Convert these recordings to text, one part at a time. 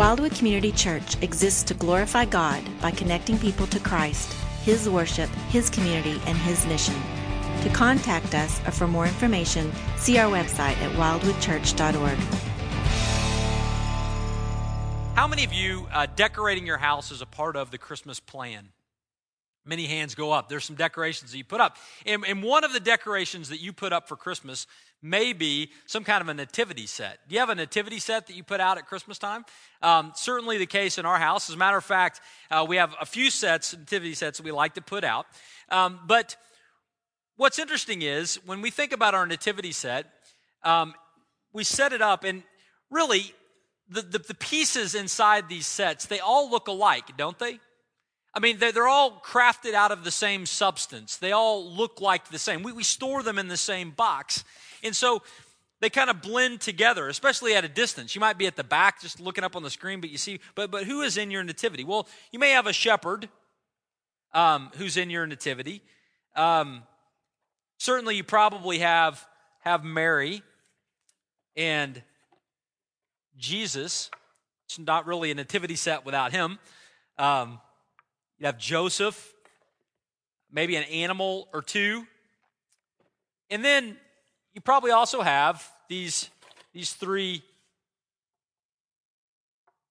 Wildwood Community Church exists to glorify God by connecting people to Christ, His worship, His community, and His mission. To contact us or for more information, see our website at wildwoodchurch.org. How many of you uh, decorating your house is a part of the Christmas plan? Many hands go up. There's some decorations that you put up. And, and one of the decorations that you put up for Christmas may be some kind of a nativity set. Do you have a nativity set that you put out at Christmas time? Um, certainly the case in our house. As a matter of fact, uh, we have a few sets, nativity sets that we like to put out. Um, but what's interesting is when we think about our nativity set, um, we set it up, and really, the, the, the, pieces inside these sets, they all look alike, don't they? I mean, they're, they're all crafted out of the same substance. They all look like the same. We, we store them in the same box. And so they kind of blend together, especially at a distance. You might be at the back just looking up on the screen, but you see, but, but who is in your nativity? Well, you may have a shepherd um, who's in your nativity. Um, certainly, you probably have, have Mary and Jesus. It's not really a nativity set without him. Um, you have Joseph, maybe an animal or two. And then you probably also have these, these three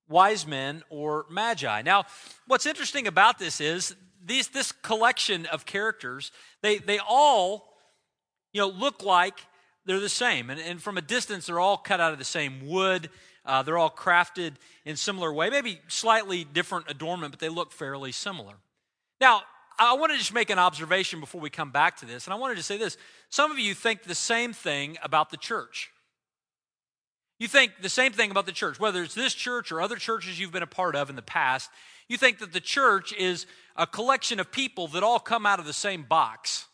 wise men or magi. Now, what's interesting about this is these, this collection of characters, they, they all you know, look like they're the same. And, and from a distance, they're all cut out of the same wood. Uh, they're all crafted in similar way, maybe slightly different adornment, but they look fairly similar. Now, I want to just make an observation before we come back to this, and I wanted to say this. Some of you think the same thing about the church. You think the same thing about the church, whether it's this church or other churches you've been a part of in the past. You think that the church is a collection of people that all come out of the same box.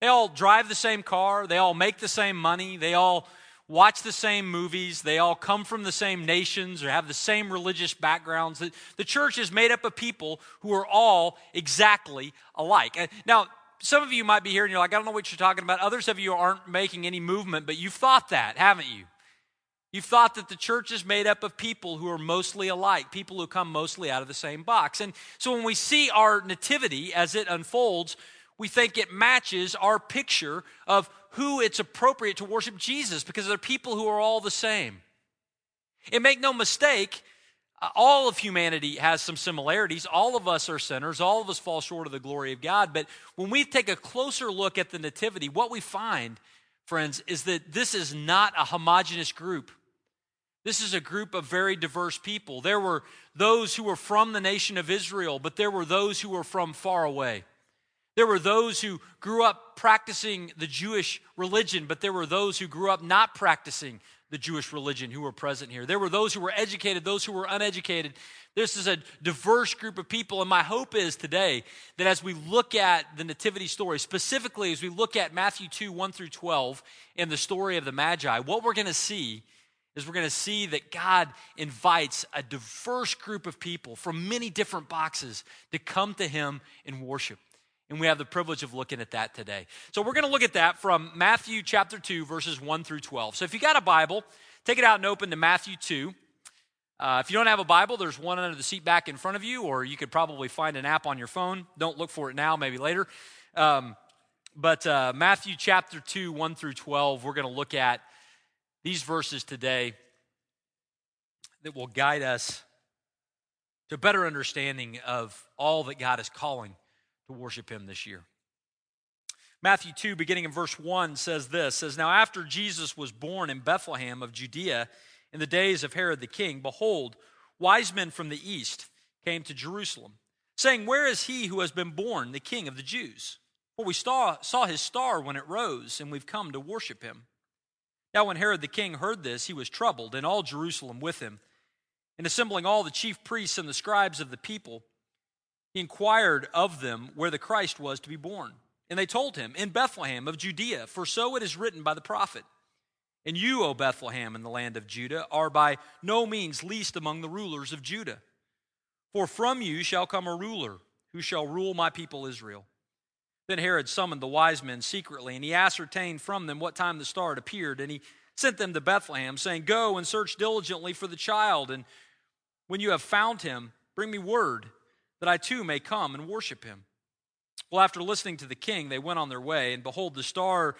They all drive the same car, they all make the same money, they all watch the same movies, they all come from the same nations or have the same religious backgrounds. The church is made up of people who are all exactly alike. Now, some of you might be here and you're like, I don't know what you're talking about. Others of you aren't making any movement, but you've thought that, haven't you? You've thought that the church is made up of people who are mostly alike, people who come mostly out of the same box. And so when we see our nativity as it unfolds, we think it matches our picture of who it's appropriate to worship Jesus because they're people who are all the same. And make no mistake, all of humanity has some similarities. All of us are sinners. All of us fall short of the glory of God. But when we take a closer look at the Nativity, what we find, friends, is that this is not a homogenous group. This is a group of very diverse people. There were those who were from the nation of Israel, but there were those who were from far away. There were those who grew up practicing the Jewish religion, but there were those who grew up not practicing the Jewish religion who were present here. There were those who were educated, those who were uneducated. This is a diverse group of people. And my hope is today that as we look at the Nativity story, specifically as we look at Matthew 2 1 through 12 and the story of the Magi, what we're going to see is we're going to see that God invites a diverse group of people from many different boxes to come to Him and worship. And we have the privilege of looking at that today. So we're going to look at that from Matthew chapter 2, verses 1 through 12. So if you got a Bible, take it out and open to Matthew 2. Uh, if you don't have a Bible, there's one under the seat back in front of you, or you could probably find an app on your phone. Don't look for it now, maybe later. Um, but uh, Matthew chapter 2, 1 through 12, we're going to look at these verses today that will guide us to a better understanding of all that God is calling to worship him this year. Matthew 2, beginning in verse 1, says this says, Now after Jesus was born in Bethlehem of Judea in the days of Herod the king, behold, wise men from the east came to Jerusalem, saying, Where is he who has been born, the king of the Jews? For we saw, saw his star when it rose, and we've come to worship him. Now, when Herod the king heard this, he was troubled, and all Jerusalem with him. And assembling all the chief priests and the scribes of the people, he inquired of them where the Christ was to be born. And they told him, In Bethlehem of Judea, for so it is written by the prophet. And you, O Bethlehem, in the land of Judah, are by no means least among the rulers of Judah. For from you shall come a ruler who shall rule my people Israel. Then Herod summoned the wise men secretly, and he ascertained from them what time the star had appeared. And he sent them to Bethlehem, saying, Go and search diligently for the child, and When you have found him, bring me word that I too may come and worship him. Well, after listening to the king, they went on their way, and behold, the star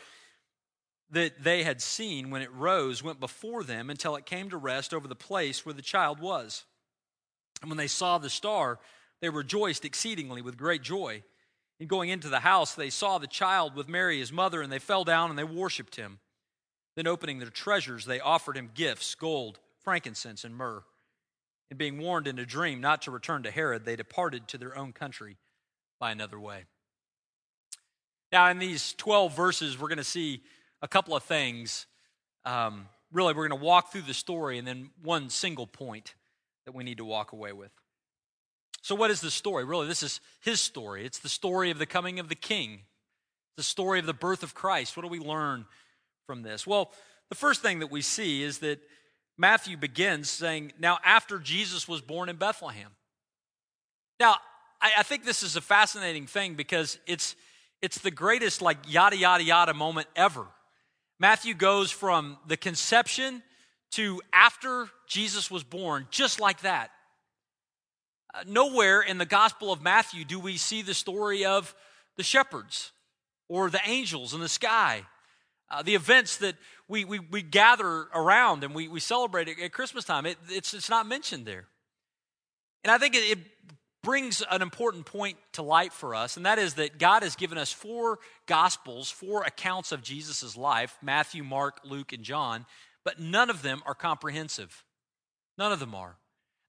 that they had seen when it rose went before them until it came to rest over the place where the child was. And when they saw the star, they rejoiced exceedingly with great joy. And going into the house, they saw the child with Mary, his mother, and they fell down and they worshipped him. Then, opening their treasures, they offered him gifts gold, frankincense, and myrrh. And being warned in a dream not to return to Herod, they departed to their own country by another way. Now, in these 12 verses, we're going to see a couple of things. Um, really, we're going to walk through the story and then one single point that we need to walk away with. So, what is the story? Really, this is his story. It's the story of the coming of the king, the story of the birth of Christ. What do we learn from this? Well, the first thing that we see is that Matthew begins saying, Now, after Jesus was born in Bethlehem. Now, I, I think this is a fascinating thing because it's, it's the greatest, like, yada, yada, yada moment ever. Matthew goes from the conception to after Jesus was born, just like that. Uh, nowhere in the Gospel of Matthew do we see the story of the shepherds or the angels in the sky, uh, the events that we, we, we gather around and we, we celebrate at Christmas time. It, it's, it's not mentioned there. And I think it, it brings an important point to light for us, and that is that God has given us four gospels, four accounts of Jesus' life Matthew, Mark, Luke, and John but none of them are comprehensive. None of them are.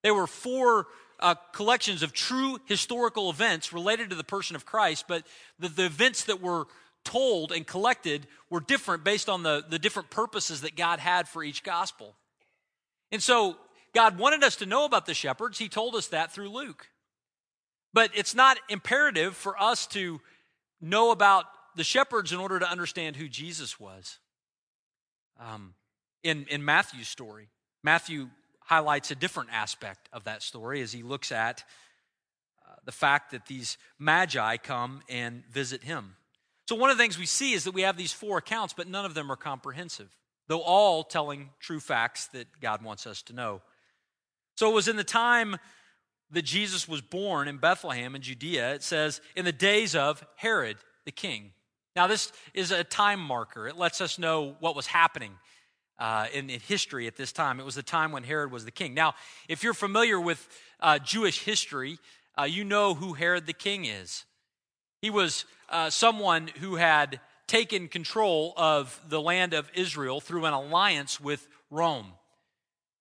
They were four uh, collections of true historical events related to the person of Christ, but the, the events that were told and collected were different based on the, the different purposes that God had for each gospel. And so God wanted us to know about the shepherds. He told us that through Luke. But it's not imperative for us to know about the shepherds in order to understand who Jesus was. Um, in, in Matthew's story. Matthew highlights a different aspect of that story as he looks at uh, the fact that these magi come and visit him. So, one of the things we see is that we have these four accounts, but none of them are comprehensive, though all telling true facts that God wants us to know. So, it was in the time that Jesus was born in Bethlehem in Judea, it says, in the days of Herod the king. Now, this is a time marker. It lets us know what was happening uh, in, in, history at this time. It was the time when Herod was the king. Now, if you're familiar with uh, Jewish history, uh, you know who Herod the king is. He was uh, someone who had taken control of the land of Israel through an alliance with Rome.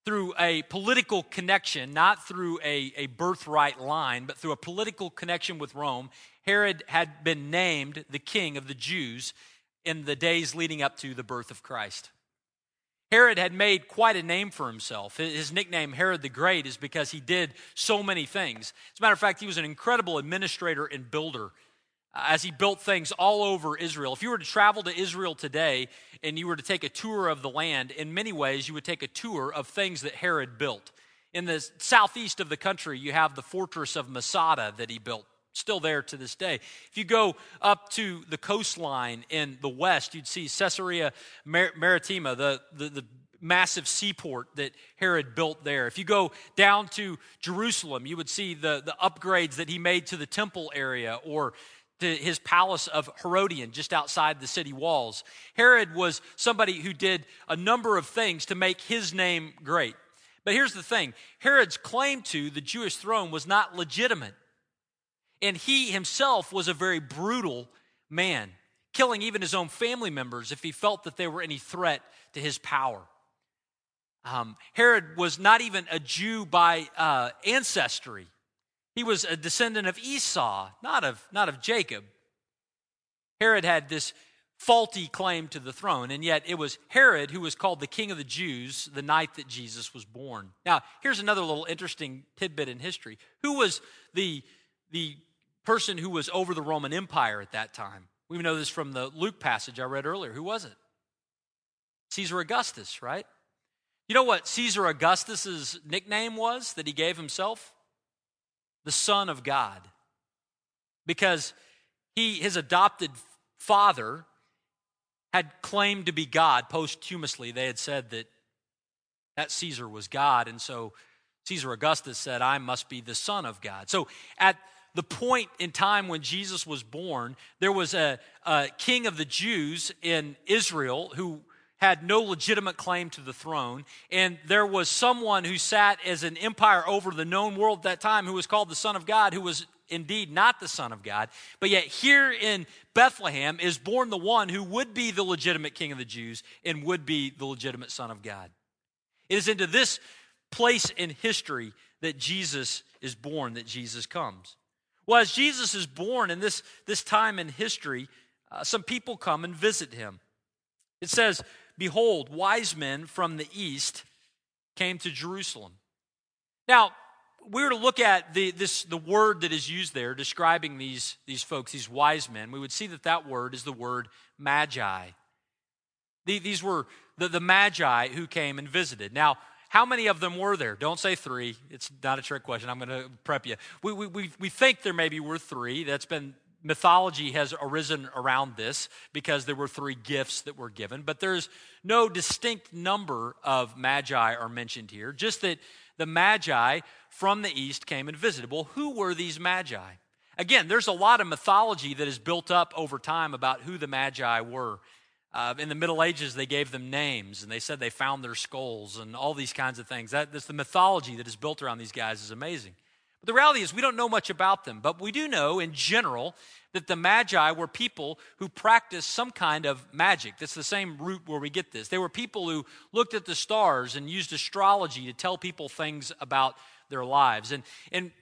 Through a political connection, not through a, a birthright line, but through a political connection with Rome, Herod had been named the king of the Jews in the days leading up to the birth of Christ. Herod had made quite a name for himself. His nickname, Herod the Great, is because he did so many things. As a matter of fact, he was an incredible administrator and builder as he built things all over Israel. If you were to travel to Israel today and you were to take a tour of the land, in many ways, you would take a tour of things that Herod built. In the southeast of the country, you have the fortress of Masada that he built still there to this day. If you go up to the coastline in the west, you'd see Caesarea Maritima, the, the, the massive seaport that Herod built there. If you go down to Jerusalem, you would see the, the upgrades that he made to the temple area or to his palace of Herodion just outside the city walls. Herod was somebody who did a number of things to make his name great. But here's the thing Herod's claim to the Jewish throne was not legitimate. And he himself was a very brutal man, killing even his own family members if he felt that they were any threat to his power. Um, Herod was not even a Jew by uh, ancestry. He was a descendant of Esau, not of, not of Jacob. Herod had this faulty claim to the throne, and yet it was Herod who was called the king of the Jews the night that Jesus was born. Now, here's another little interesting tidbit in history. Who was the, the person who was over the Roman Empire at that time. We know this from the Luke passage I read earlier. Who was it? Caesar Augustus, right? You know what Caesar Augustus's nickname was that he gave himself? The Son of God. Because he, his adopted father, had claimed to be God posthumously. They had said that that Caesar was God, and so Caesar Augustus said, I must be the Son of God. So at the point in time when Jesus was born, there was a, a king of the Jews in Israel who had no legitimate claim to the throne. And there was someone who sat as an empire over the known world at that time who was called the Son of God, who was indeed not the Son of God. But yet, here in Bethlehem is born the one who would be the legitimate King of the Jews and would be the legitimate Son of God. It is into this place in history that Jesus is born, that Jesus comes. Well, as Jesus is born in this, this time in history, uh, some people come and visit him. It says, Behold, wise men from the east came to Jerusalem. Now, we were to look at the, this, the word that is used there describing these, these folks, these wise men, we would see that that word is the word magi. The, these were the, the magi who came and visited. Now, how many of them were there? Don't say three. It's not a trick question. I'm going to prep you. We, we, we, we think there maybe were three. That's been mythology has arisen around this because there were three gifts that were given, but there's no distinct number of magi are mentioned here, just that the magi from the east came and visited. Well, who were these magi? Again, there's a lot of mythology that is built up over time about who the magi were. Uh, in the Middle Ages, they gave them names and they said they found their skulls and all these kinds of things. That, that's the mythology that is built around these guys is amazing. The reality is, we don't know much about them, but we do know in general that the Magi were people who practiced some kind of magic. That's the same root where we get this. They were people who looked at the stars and used astrology to tell people things about their lives. And, and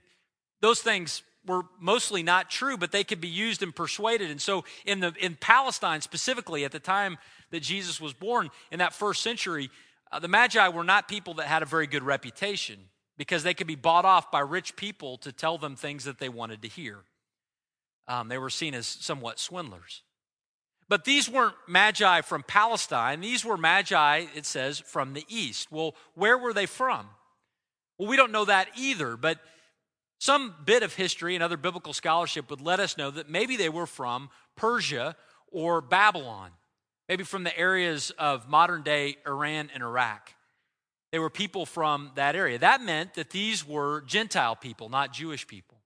those things were mostly not true, but they could be used and persuaded. And so in, the, in Palestine specifically, at the time that Jesus was born, in that first century, uh, the Magi were not people that had a very good reputation because they could be bought off by rich people to tell them things that they wanted to hear. Um, they were seen as somewhat swindlers. But these weren't magi from Palestine. These were magi, it says, from the east. Well, where were they from? Well, we don't know that either, but some bit of history and other biblical scholarship would let us know that maybe they were from Persia or Babylon, maybe from the areas of modern day Iran and Iraq. They were people from that area. That meant that these were Gentile people, not Jewish people.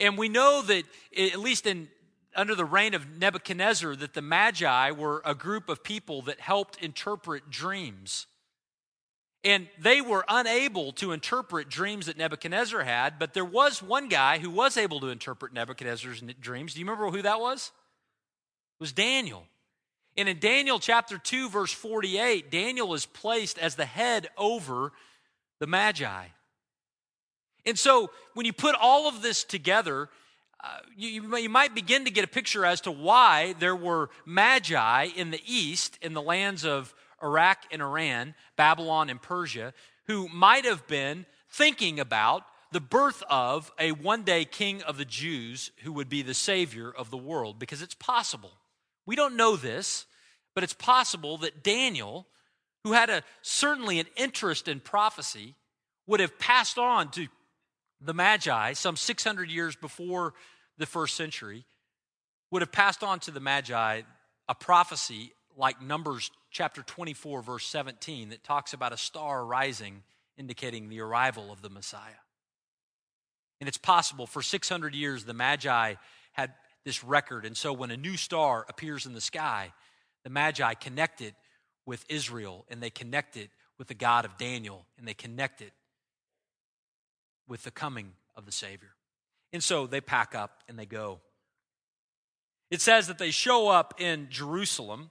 And we know that, at least in under the reign of Nebuchadnezzar, that the Magi were a group of people that helped interpret dreams. And they were unable to interpret dreams that Nebuchadnezzar had, but there was one guy who was able to interpret Nebuchadnezzar's dreams. Do you remember who that was? It was Daniel. And in Daniel chapter 2, verse 48, Daniel is placed as the head over the Magi. And so when you put all of this together, uh, you, you might begin to get a picture as to why there were Magi in the east, in the lands of Iraq and Iran, Babylon and Persia, who might have been thinking about the birth of a one day king of the Jews who would be the savior of the world, because it's possible. We don't know this, but it's possible that Daniel, who had a certainly an interest in prophecy, would have passed on to the Magi some 600 years before the first century, would have passed on to the Magi a prophecy like Numbers chapter 24, verse 17, that talks about a star rising, indicating the arrival of the Messiah. And it's possible for 600 years the Magi had this record. And so when a new star appears in the sky, the Magi connect it with Israel and they connect it with the God of Daniel and they connect it with the coming of the Savior. And so they pack up and they go. It says that they show up in Jerusalem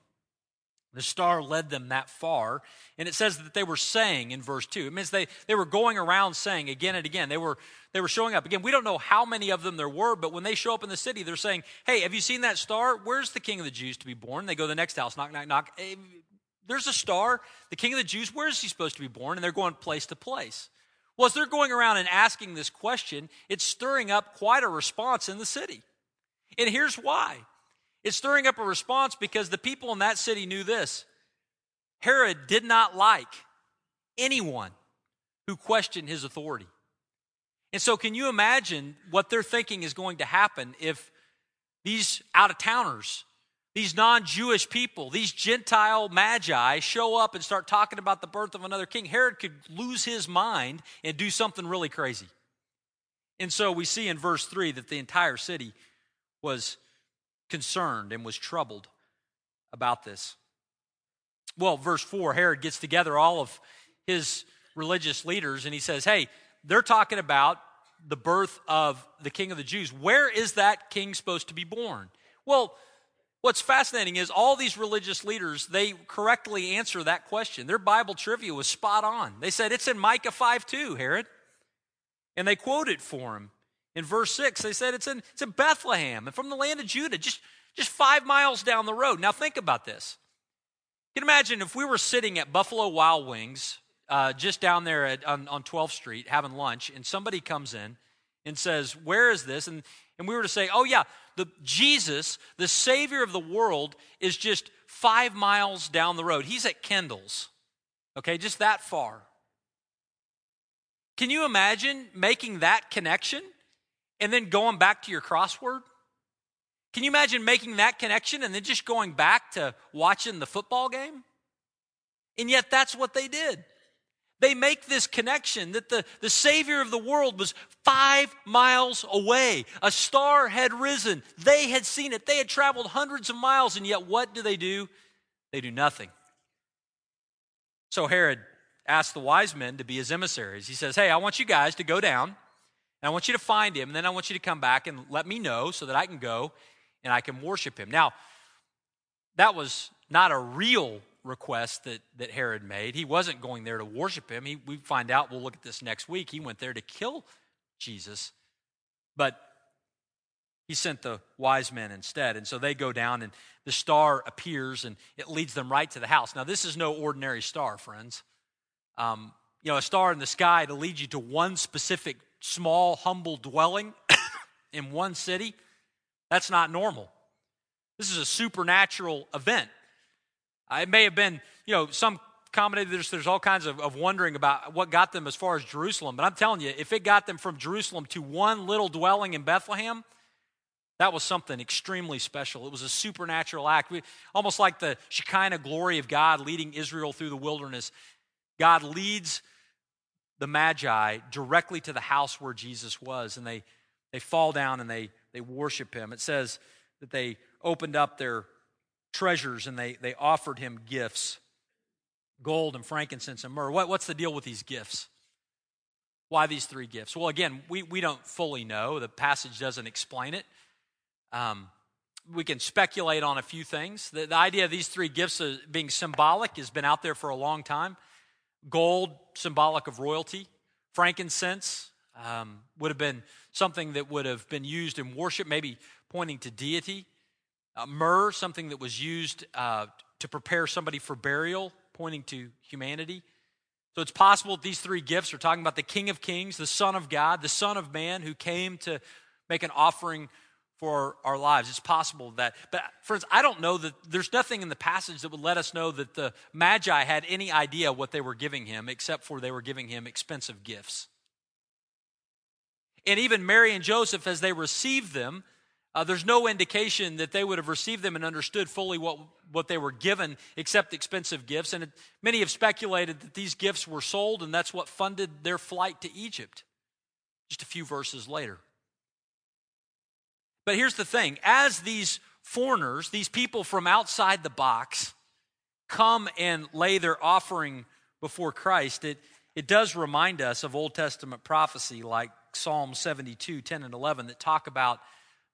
the star led them that far. And it says that they were saying in verse 2. It means they, they were going around saying again and again. They were, they were showing up. Again, we don't know how many of them there were, but when they show up in the city, they're saying, Hey, have you seen that star? Where's the king of the Jews to be born? They go to the next house, knock, knock, knock. Hey, there's a star. The king of the Jews, where is he supposed to be born? And they're going place to place. Well, as they're going around and asking this question, it's stirring up quite a response in the city. And here's why it's stirring up a response because the people in that city knew this Herod did not like anyone who questioned his authority. And so, can you imagine what they're thinking is going to happen if these out of towners these non Jewish people, these Gentile magi, show up and start talking about the birth of another king, Herod could lose his mind and do something really crazy. And so we see in verse 3 that the entire city was concerned and was troubled about this. Well, verse 4 Herod gets together all of his religious leaders and he says, Hey, they're talking about the birth of the king of the Jews. Where is that king supposed to be born? Well, what's fascinating is all these religious leaders, they correctly answer that question. Their Bible trivia was spot on. They said, It's in Micah 5 2, Herod. And they quote it for him. In verse 6, they said it's in, it's in Bethlehem and from the land of Judah, just, just five miles down the road. Now, think about this. You can imagine if we were sitting at Buffalo Wild Wings uh, just down there at, on, on 12th Street having lunch, and somebody comes in and says, Where is this? And, and we were to say, Oh, yeah, the Jesus, the Savior of the world, is just five miles down the road. He's at Kendall's, okay, just that far. Can you imagine making that connection and then going back to your crossword? Can you imagine making that connection and then just going back to watching the football game? And yet, that's what they did. They make this connection that the, the Savior of the world was five miles away. A star had risen. They had seen it. They had traveled hundreds of miles, and yet what do they do? They do nothing. So Herod asked the wise men to be his emissaries. He says, Hey, I want you guys to go down, and I want you to find him, and then I want you to come back and let me know so that I can go and I can worship him. Now, that was not a real request that, that Herod made. He wasn't going there to worship him. He, we find out, we'll look at this next week, he went there to kill Jesus. But he sent the wise men instead. And so they go down, and the star appears, and it leads them right to the house. Now, this is no ordinary star, friends. Um, you know, a star in the sky to lead you to one specific small, humble dwelling in one city, that's not normal. This is a supernatural event. Uh, it may have been, you know, some commentators, there's all kinds of, of wondering about what got them as far as Jerusalem. But I'm telling you, if it got them from Jerusalem to one little dwelling in Bethlehem, that was something extremely special. It was a supernatural act. We, almost like the Shekinah glory of God leading Israel through the wilderness. God leads the Magi directly to the house where Jesus was, and they, they fall down and they, they worship him. It says that they opened up their treasures and they, they offered him gifts gold and frankincense and myrrh. What, what's the deal with these gifts? Why these three gifts? Well, again, we, we don't fully know. The passage doesn't explain it. Um, we can speculate on a few things. The, the idea of these three gifts being symbolic has been out there for a long time. Gold, symbolic of royalty. Frankincense um, would have been something that would have been used in worship, maybe pointing to deity. Uh, myrrh, something that was used uh, to prepare somebody for burial, pointing to humanity. So it's possible that these three gifts are talking about the King of Kings, the Son of God, the Son of Man who came to make an offering for our lives. It's possible that. But friends, I don't know that there's nothing in the passage that would let us know that the Magi had any idea what they were giving him, except for they were giving him expensive gifts. And even Mary and Joseph, as they received them, uh, there's no indication that they would have received them and understood fully what, what they were given except expensive gifts. And it, many have speculated that these gifts were sold and that's what funded their flight to Egypt just a few verses later. But here's the thing as these foreigners, these people from outside the box, come and lay their offering before Christ, it, it does remind us of Old Testament prophecy like Psalm 72, 10 and 11, that talk about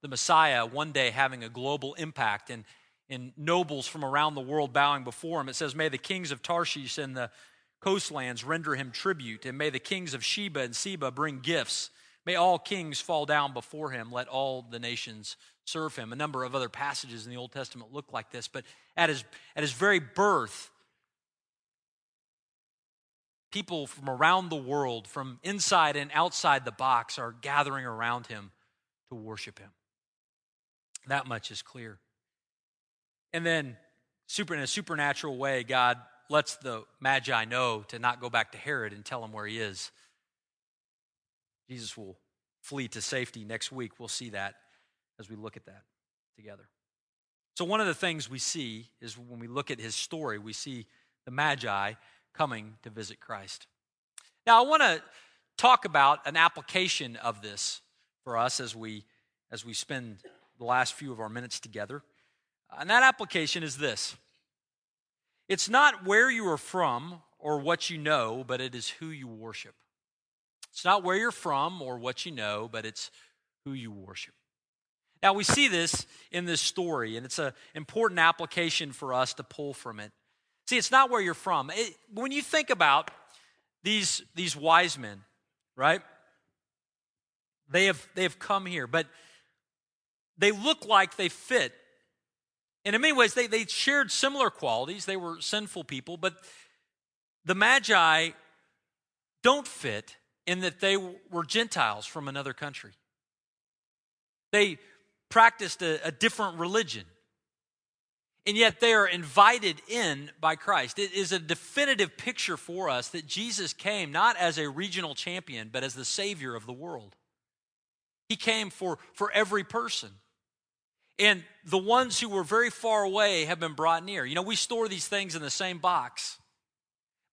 the Messiah one day having a global impact and, and nobles from around the world bowing before him. It says, May the kings of Tarshish and the coastlands render him tribute, and may the kings of Sheba and Seba bring gifts. May all kings fall down before him. Let all the nations serve him. A number of other passages in the Old Testament look like this, but at his, at his very birth, people from around the world, from inside and outside the box, are gathering around him to worship him. That much is clear. And then, super, in a supernatural way, God lets the Magi know to not go back to Herod and tell him where he is. Jesus will flee to safety next week. We'll see that as we look at that together. So, one of the things we see is when we look at his story, we see the Magi coming to visit Christ. Now, I want to talk about an application of this for us as we as we spend the last few of our minutes together. And that application is this. It's not where you are from or what you know, but it is who you worship. It's not where you're from or what you know, but it's who you worship. Now, we see this in this story, and it's an important application for us to pull from it. See, it's not where you're from. It, when you think about these, these wise men, right? They have, they have come here, but they look like they fit. And in many ways, they, they shared similar qualities. They were sinful people, but the Magi don't fit in that they were Gentiles from another country. They practiced a, a different religion. And yet they are invited in by Christ. It is a definitive picture for us that Jesus came not as a regional champion, but as the Savior of the world. He came for, for every person. And the ones who were very far away have been brought near. You know, we store these things in the same box.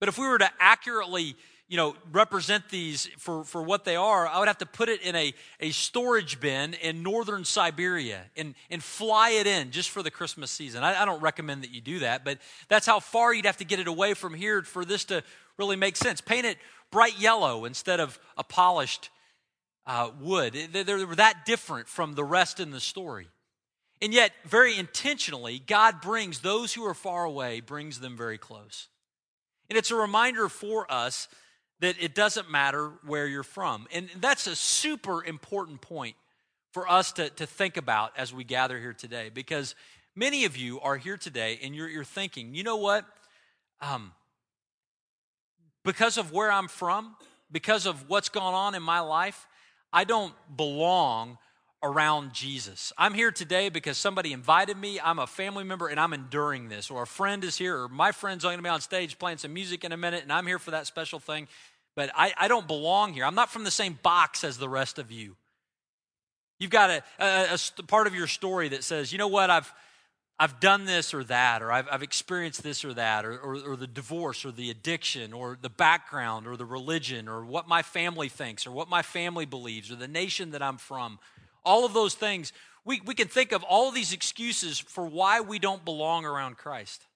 But if we were to accurately you know, represent these for, for what they are, I would have to put it in a, a storage bin in northern Siberia and, and fly it in just for the Christmas season. I, I don't recommend that you do that, but that's how far you'd have to get it away from here for this to really make sense. Paint it bright yellow instead of a polished uh, wood. They, they're that different from the rest in the story. And yet, very intentionally, God brings those who are far away, brings them very close. And it's a reminder for us that it doesn't matter where you're from. And that's a super important point for us to, to think about as we gather here today because many of you are here today and you're, you're thinking, you know what? Um, because of where I'm from, because of what's gone on in my life, I don't belong around Jesus. I'm here today because somebody invited me. I'm a family member and I'm enduring this. Or a friend is here, or my friend's going to be on stage playing some music in a minute, and I'm here for that special thing but I, I don't belong here. I'm not from the same box as the rest of you. You've got a, a, a part of your story that says, you know what, I've, I've done this or that, or I've, I've experienced this or that, or, or, or, the divorce, or the addiction, or the background, or the religion, or what my family thinks, or what my family believes, or the nation that I'm from. All of those things, we, we can think of all of these excuses for why we don't belong around Christ.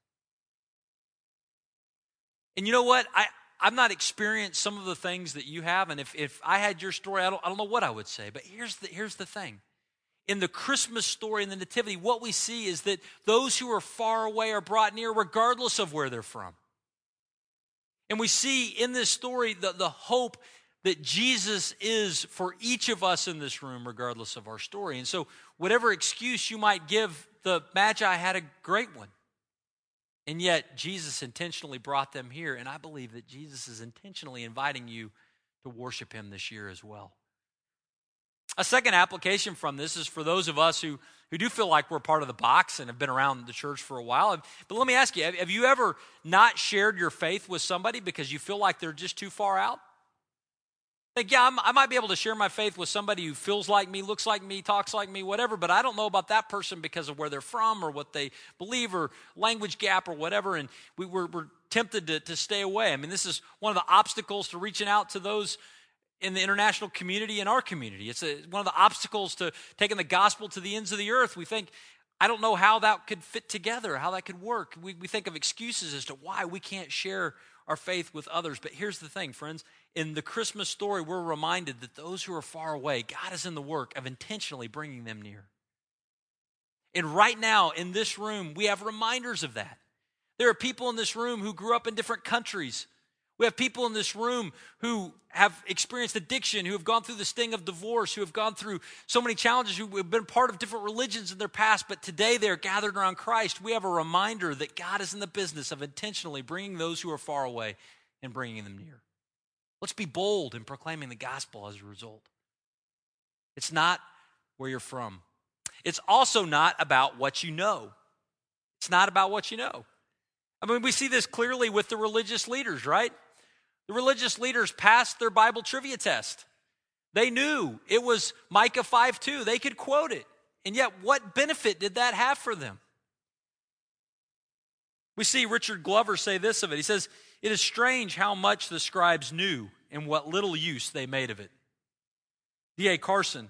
And you know what? I, I've not experienced some of the things that you have, and if, if I had your story, I don't, I don't know what I would say. But here's the, here's the thing. In the Christmas story and the Nativity, what we see is that those who are far away are brought near regardless of where they're from. And we see in this story the, the hope that Jesus is for each of us in this room, regardless of our story. And so, whatever excuse you might give, the Magi had a great one. And yet, Jesus intentionally brought them here, and I believe that Jesus is intentionally inviting you to worship him this year as well. A second application from this is for those of us who, who do feel like we're part of the box and have been around the church for a while. But let me ask you have, you ever not shared your faith with somebody because you feel like they're just too far out? Like, yeah, I'm, i might be able to share my faith with somebody who feels like me, looks like me, talks like me, whatever, but I don't know about that person because of where they're from or what they believe or language gap or whatever. And we were, we're tempted to, to stay away. I mean, this is one of the obstacles to reaching out to those in the international community in our community. It's a, one of the obstacles to taking the gospel to the ends of the earth. We think, I don't know how that could fit together, how that could work. We, we think of excuses as to why we can't share our faith with others. But here's the thing, friends in the Christmas story, we're reminded that those who are far away, God is in the work of intentionally bringing them near. And right now in this room, we have reminders of that. There are people in this room who grew up in different countries. We have people in this room who have experienced addiction, who have gone through the sting of divorce, who have gone through so many challenges, who have been part of different religions in their past, but today they're gathered around Christ. We have a reminder that God is in the business of intentionally bringing those who are far away and bringing them near. Let's be bold in proclaiming the gospel as a result. It's not where you're from. It's also not about what you know. It's not about what you know. I mean, we see this clearly with the religious leaders, right? The religious leaders passed their Bible trivia test. They knew it was Micah 5 2. They could quote it. And yet, what benefit did that have for them? We see Richard Glover say this of it. He says, It is strange how much the scribes knew and what little use they made of it. D.A. Carson,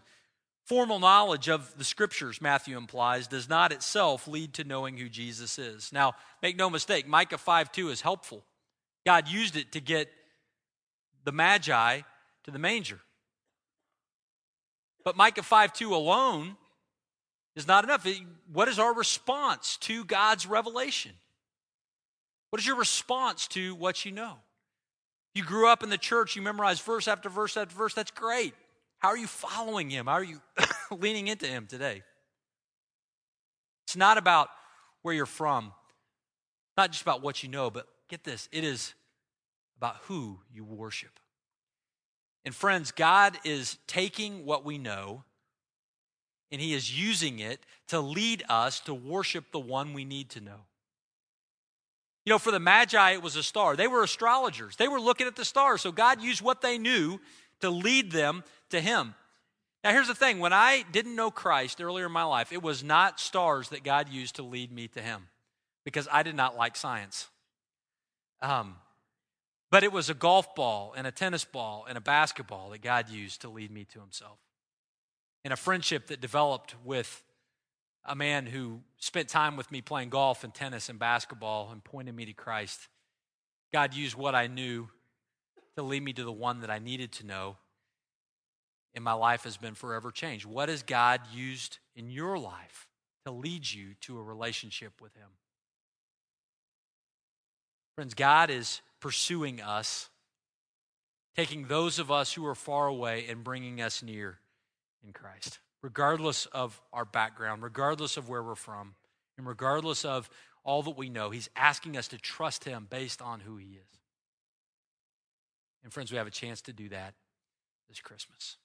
formal knowledge of the scriptures, Matthew implies, does not itself lead to knowing who Jesus is. Now, make no mistake, Micah 5 2 is helpful. God used it to get the Magi to the manger. But Micah 5 2 alone is not enough. What is our response to God's revelation? What is your response to what you know? You grew up in the church, you memorized verse after verse after verse, that's great. How are you following Him? How are you leaning into Him today? It's not about where you're from, not just about what you know, but get this it is about who you worship. And friends, God is taking what we know and He is using it to lead us to worship the one we need to know. You know, for the Magi, it was a star. They were astrologers, they were looking at the stars. So God used what they knew to lead them to Him. Now, here's the thing when I didn't know Christ earlier in my life, it was not stars that God used to lead me to Him because I did not like science. Um, but it was a golf ball and a tennis ball and a basketball that God used to lead me to Himself. And a friendship that developed with a man who spent time with me playing golf and tennis and basketball and pointed me to Christ. God used what I knew to lead me to the one that I needed to know. And my life has been forever changed. What has God used in your life to lead you to a relationship with Him? Friends, God is pursuing us, taking those of us who are far away and bringing us near in Christ regardless of our background, regardless of where we're from, and regardless of all that we know. He's asking us to trust Him based on who He is. And friends, we have a chance to do that this Christmas.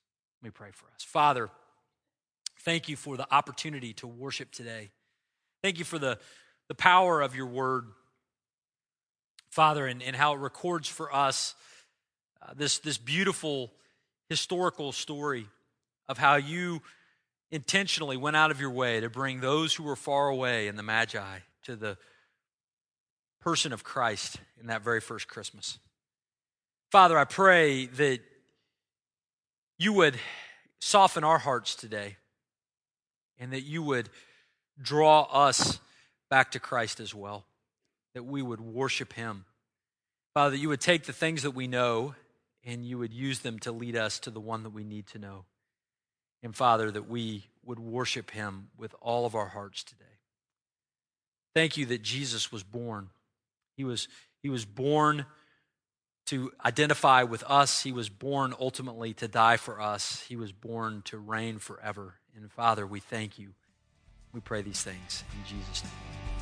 Let me pray for us. Father, thank you for the opportunity to worship today. Thank you for the, the power of your word, Father, and, and how it records for us uh, this, this beautiful historical story of how you intentionally went out of your way to bring those who were far away in the Magi to the person of Christ in that very first Christmas. Father, I pray that you would soften our hearts today and that you would draw us back to Christ as well, that we would worship him. Father, that you would take the things that we know and you would use them to lead us to the one that we need to know. And Father, that we would worship him with all of our hearts today. Thank you that Jesus was born. He was, he was born to identify with us. He was born ultimately to die for us. He was born to reign forever. And Father, we thank you. We pray these things in Jesus' name.